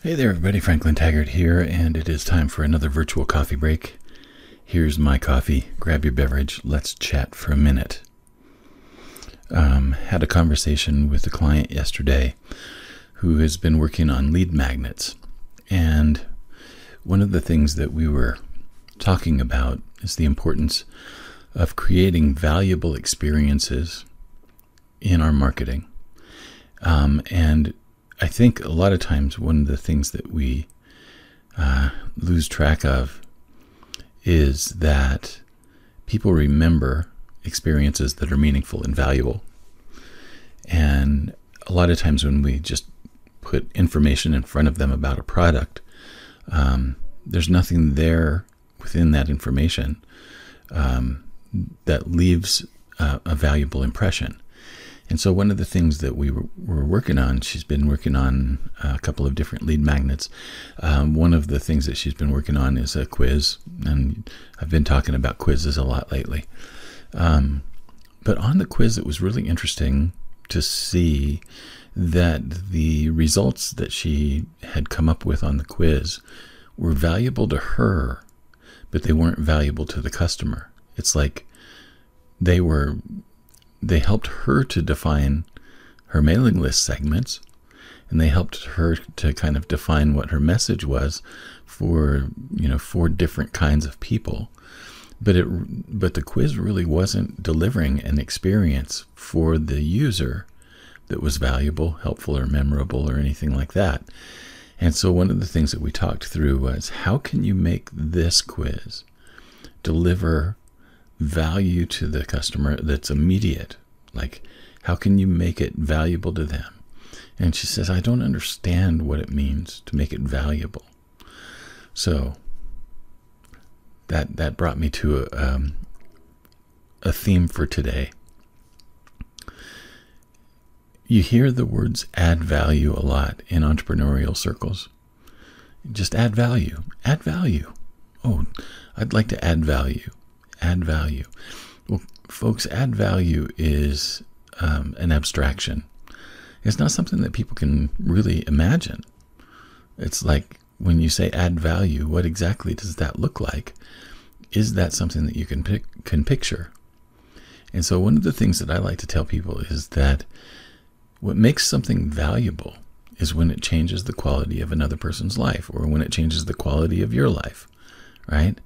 Hey there, everybody. Franklin Taggart here, and it is time for another virtual coffee break. Here's my coffee. Grab your beverage. Let's chat for a minute. Um, had a conversation with a client yesterday who has been working on lead magnets. And one of the things that we were talking about is the importance of creating valuable experiences in our marketing. Um, and I think a lot of times one of the things that we uh, lose track of is that people remember experiences that are meaningful and valuable. And a lot of times when we just put information in front of them about a product, um, there's nothing there within that information um, that leaves uh, a valuable impression. And so, one of the things that we were, working on, she's been working on a couple of different lead magnets. Um, one of the things that she's been working on is a quiz, and I've been talking about quizzes a lot lately. Um, but on the quiz, it was really interesting to see that the results that she had come up with on the quiz were valuable to her, but they weren't valuable to the customer. It's like they were they helped her to define her mailing list segments and they helped her to kind of define what her message was for you know four different kinds of people. But it but the quiz really wasn't delivering an experience for the user that was valuable helpful or memorable or anything like that. And so one of the things that we talked through was how can you make this quiz deliver value to the customer that's immediate. Like, how can you make it valuable to them? And she says, I don't understand what it means to make it valuable. So that that brought me to a, um, a theme for today. You hear the words add value a lot in entrepreneurial circles. Just add value. Add value. Oh, I'd like to add value add value. Well, folks, add value is um, an abstraction. It's not something that people can really imagine. It's like when you say add value, what exactly does that look like? Is that something that you can pic- can picture? And so one of the things that I like to tell people is that what makes something valuable is when it changes the quality of another person's life or when it changes the quality of your life, right?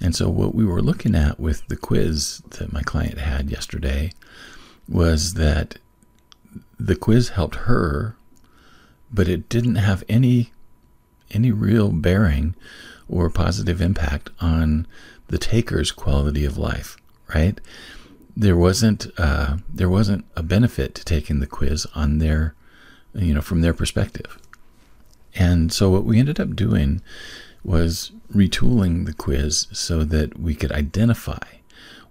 And so, what we were looking at with the quiz that my client had yesterday was that the quiz helped her, but it didn't have any any real bearing or positive impact on the taker's quality of life. Right? There wasn't uh, there wasn't a benefit to taking the quiz on their you know from their perspective. And so what we ended up doing was retooling the quiz so that we could identify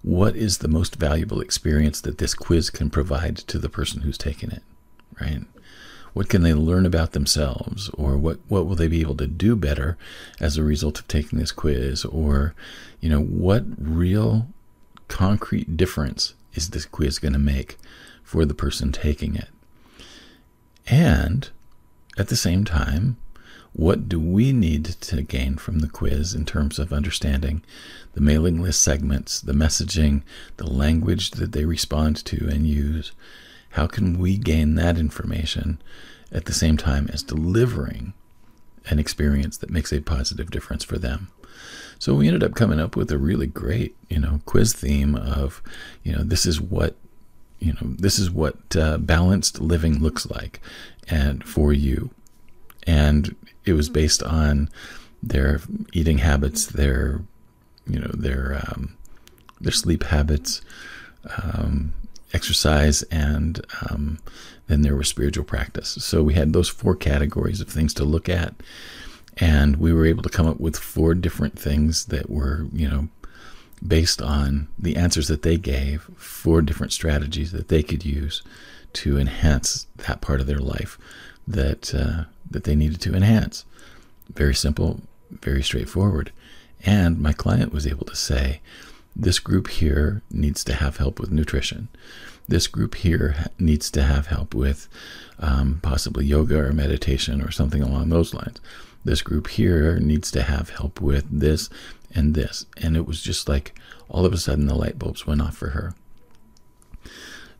what is the most valuable experience that this quiz can provide to the person who's taking it, right? What can they learn about themselves, or what, what will they be able to do better as a result of taking this quiz, or, you know, what real concrete difference is this quiz going to make for the person taking it? And at the same time, what do we need to gain from the quiz in terms of understanding the mailing list segments, the messaging, the language that they respond to and use? How can we gain that information at the same time as delivering an experience that makes a positive difference for them? So we ended up coming up with a really great, you know, quiz theme of, you know, this is what you know this is what uh, balanced living looks like and for you and it was based on their eating habits, their you know their um, their sleep habits, um, exercise, and um, then there was spiritual practice. So we had those four categories of things to look at, and we were able to come up with four different things that were you know based on the answers that they gave, four different strategies that they could use to enhance that part of their life that uh, that they needed to enhance. Very simple, very straightforward. And my client was able to say, this group here needs to have help with nutrition. this group here needs to have help with um, possibly yoga or meditation or something along those lines. This group here needs to have help with this and this. And it was just like all of a sudden the light bulbs went off for her.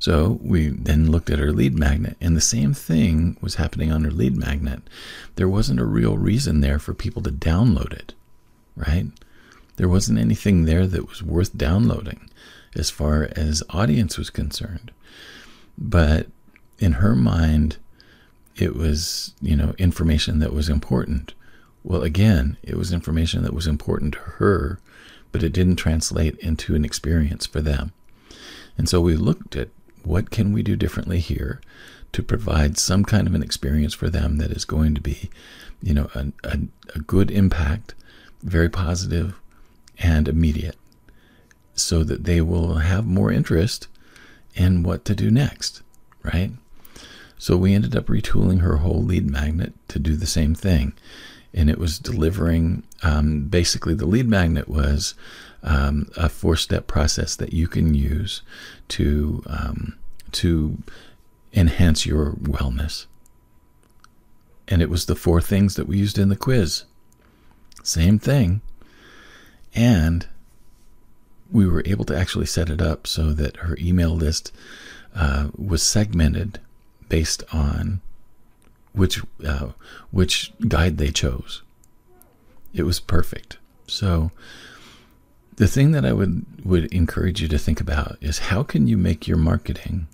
So we then looked at her lead magnet, and the same thing was happening on her lead magnet. There wasn't a real reason there for people to download it, right? There wasn't anything there that was worth downloading as far as audience was concerned. But in her mind, it was, you know, information that was important. Well, again, it was information that was important to her, but it didn't translate into an experience for them. And so we looked at what can we do differently here to provide some kind of an experience for them that is going to be, you know, a, a, a good impact, very positive, and immediate so that they will have more interest in what to do next, right? So we ended up retooling her whole lead magnet to do the same thing. And it was delivering um, basically, the lead magnet was um, a four step process that you can use to, um, to enhance your wellness. And it was the four things that we used in the quiz. Same thing. And we were able to actually set it up so that her email list uh, was segmented based on which uh, which guide they chose. It was perfect. So the thing that I would would encourage you to think about is how can you make your marketing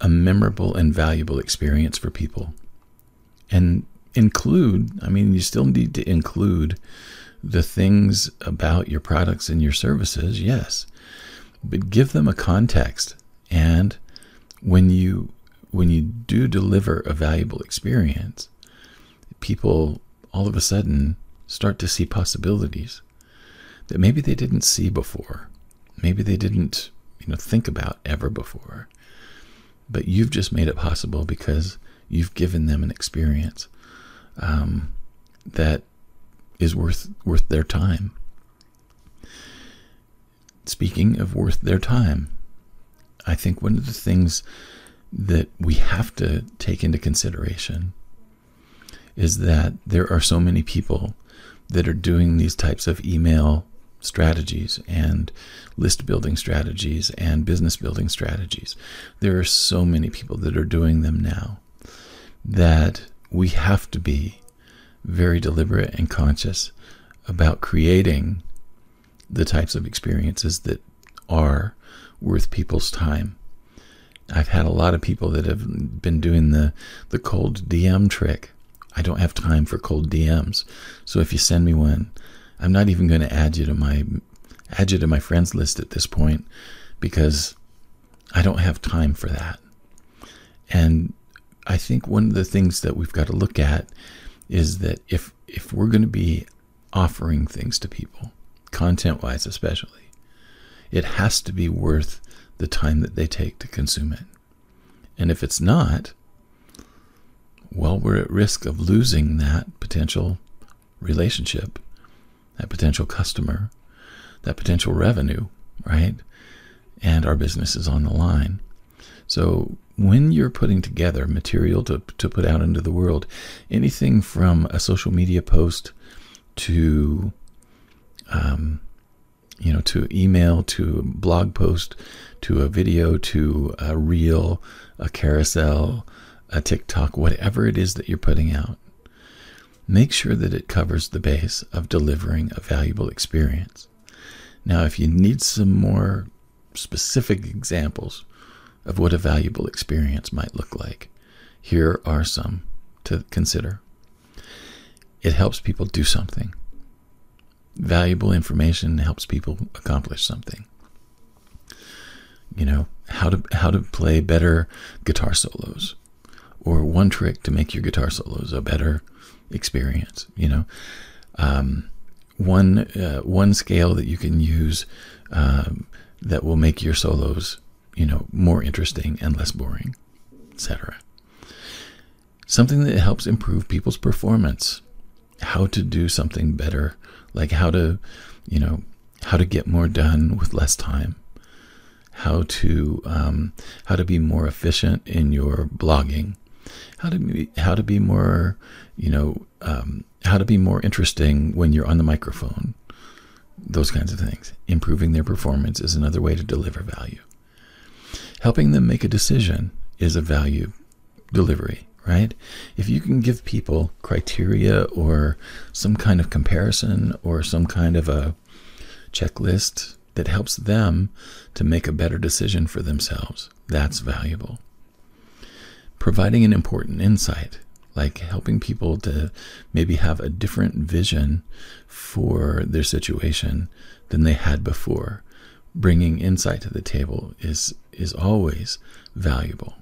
a memorable and valuable experience for people and include I mean you still need to include the things about your products and your services, yes, but give them a context. And when you when you do deliver a valuable experience, people all of a sudden start to see possibilities that maybe they didn't see before, maybe they didn't you know think about ever before. But you've just made it possible because you've given them an experience um, that is worth worth their time. Speaking of worth their time, I think one of the things that we have to take into consideration is that there are so many people that are doing these types of email strategies and list building strategies and business building strategies. There are so many people that are doing them now that we have to be very deliberate and conscious about creating the types of experiences that are worth people's time. I've had a lot of people that have been doing the, the cold DM trick. I don't have time for cold DMs. So if you send me one, I'm not even going to add you to my add you to my friends list at this point because I don't have time for that. And I think one of the things that we've got to look at is that if if we're going to be offering things to people, content wise especially, it has to be worth the time that they take to consume it. And if it's not, well, we're at risk of losing that potential relationship, that potential customer, that potential revenue, right? And our business is on the line. So when you're putting together material to, to put out into the world, anything from a social media post to, um, you know, to email, to blog post, to a video, to a reel, a carousel, a TikTok, whatever it is that you're putting out, make sure that it covers the base of delivering a valuable experience. Now, if you need some more specific examples, of what a valuable experience might look like. Here are some to consider. It helps people do something. Valuable information helps people accomplish something. You know, how to how to play better guitar solos or one trick to make your guitar solos a better experience, you know. Um, one uh, one scale that you can use um, that will make your solos you know, more interesting and less boring, etc. Something that helps improve people's performance, how to do something better, like how to, you know, how to get more done with less time, how to um, how to be more efficient in your blogging, how to be, how to be more, you know, um, how to be more interesting when you're on the microphone. Those kinds of things. Improving their performance is another way to deliver value. Helping them make a decision is a value delivery, right? If you can give people criteria or some kind of comparison or some kind of a checklist that helps them to make a better decision for themselves, that's valuable. Providing an important insight, like helping people to maybe have a different vision for their situation than they had before, bringing insight to the table is is always valuable.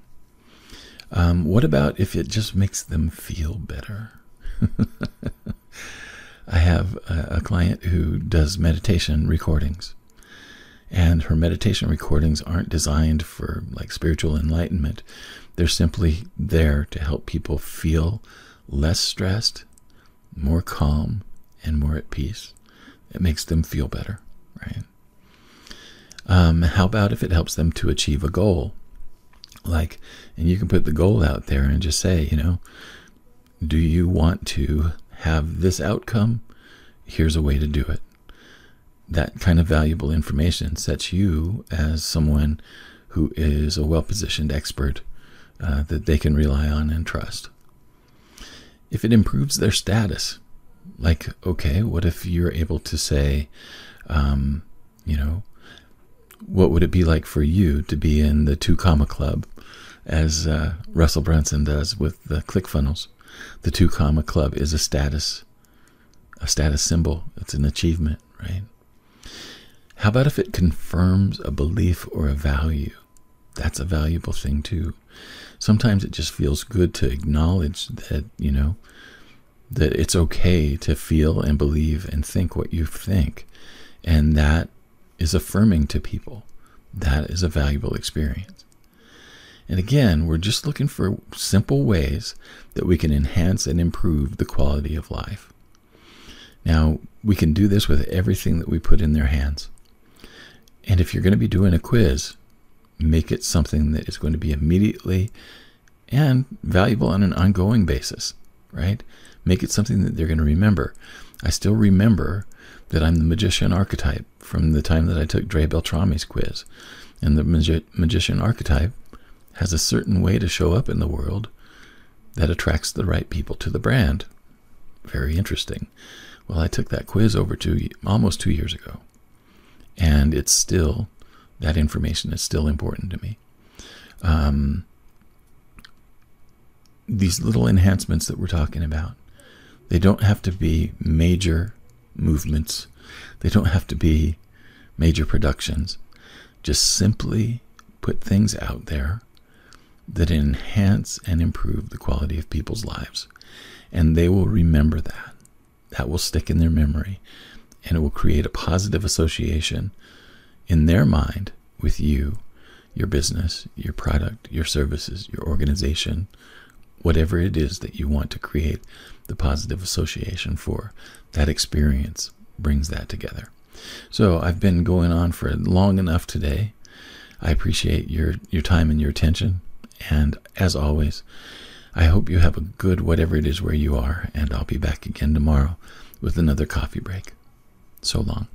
Um, what about if it just makes them feel better? I have a, a client who does meditation recordings, and her meditation recordings aren't designed for like spiritual enlightenment. They're simply there to help people feel less stressed, more calm, and more at peace. It makes them feel better, right? Um, how about if it helps them to achieve a goal? Like, and you can put the goal out there and just say, you know, do you want to have this outcome? Here's a way to do it. That kind of valuable information sets you as someone who is a well positioned expert uh, that they can rely on and trust. If it improves their status, like, okay, what if you're able to say, um, you know, what would it be like for you to be in the two comma club as uh, Russell Brunson does with the ClickFunnels? The two comma club is a status, a status symbol. It's an achievement, right? How about if it confirms a belief or a value? That's a valuable thing too. Sometimes it just feels good to acknowledge that, you know, that it's okay to feel and believe and think what you think. And that is affirming to people. That is a valuable experience. And again, we're just looking for simple ways that we can enhance and improve the quality of life. Now, we can do this with everything that we put in their hands. And if you're going to be doing a quiz, make it something that is going to be immediately and valuable on an ongoing basis, right? Make it something that they're going to remember. I still remember that I'm the magician archetype from the time that I took Dre Beltrami's quiz. And the magi- magician archetype has a certain way to show up in the world that attracts the right people to the brand. Very interesting. Well, I took that quiz over to almost two years ago, and it's still that information is still important to me. Um, these little enhancements that we're talking about, they don't have to be major movements. They don't have to be major productions. Just simply put things out there that enhance and improve the quality of people's lives. And they will remember that. That will stick in their memory. And it will create a positive association in their mind with you, your business, your product, your services, your organization, whatever it is that you want to create the positive association for. That experience brings that together. So I've been going on for long enough today. I appreciate your, your time and your attention. And as always, I hope you have a good whatever it is where you are, and I'll be back again tomorrow with another coffee break. So long.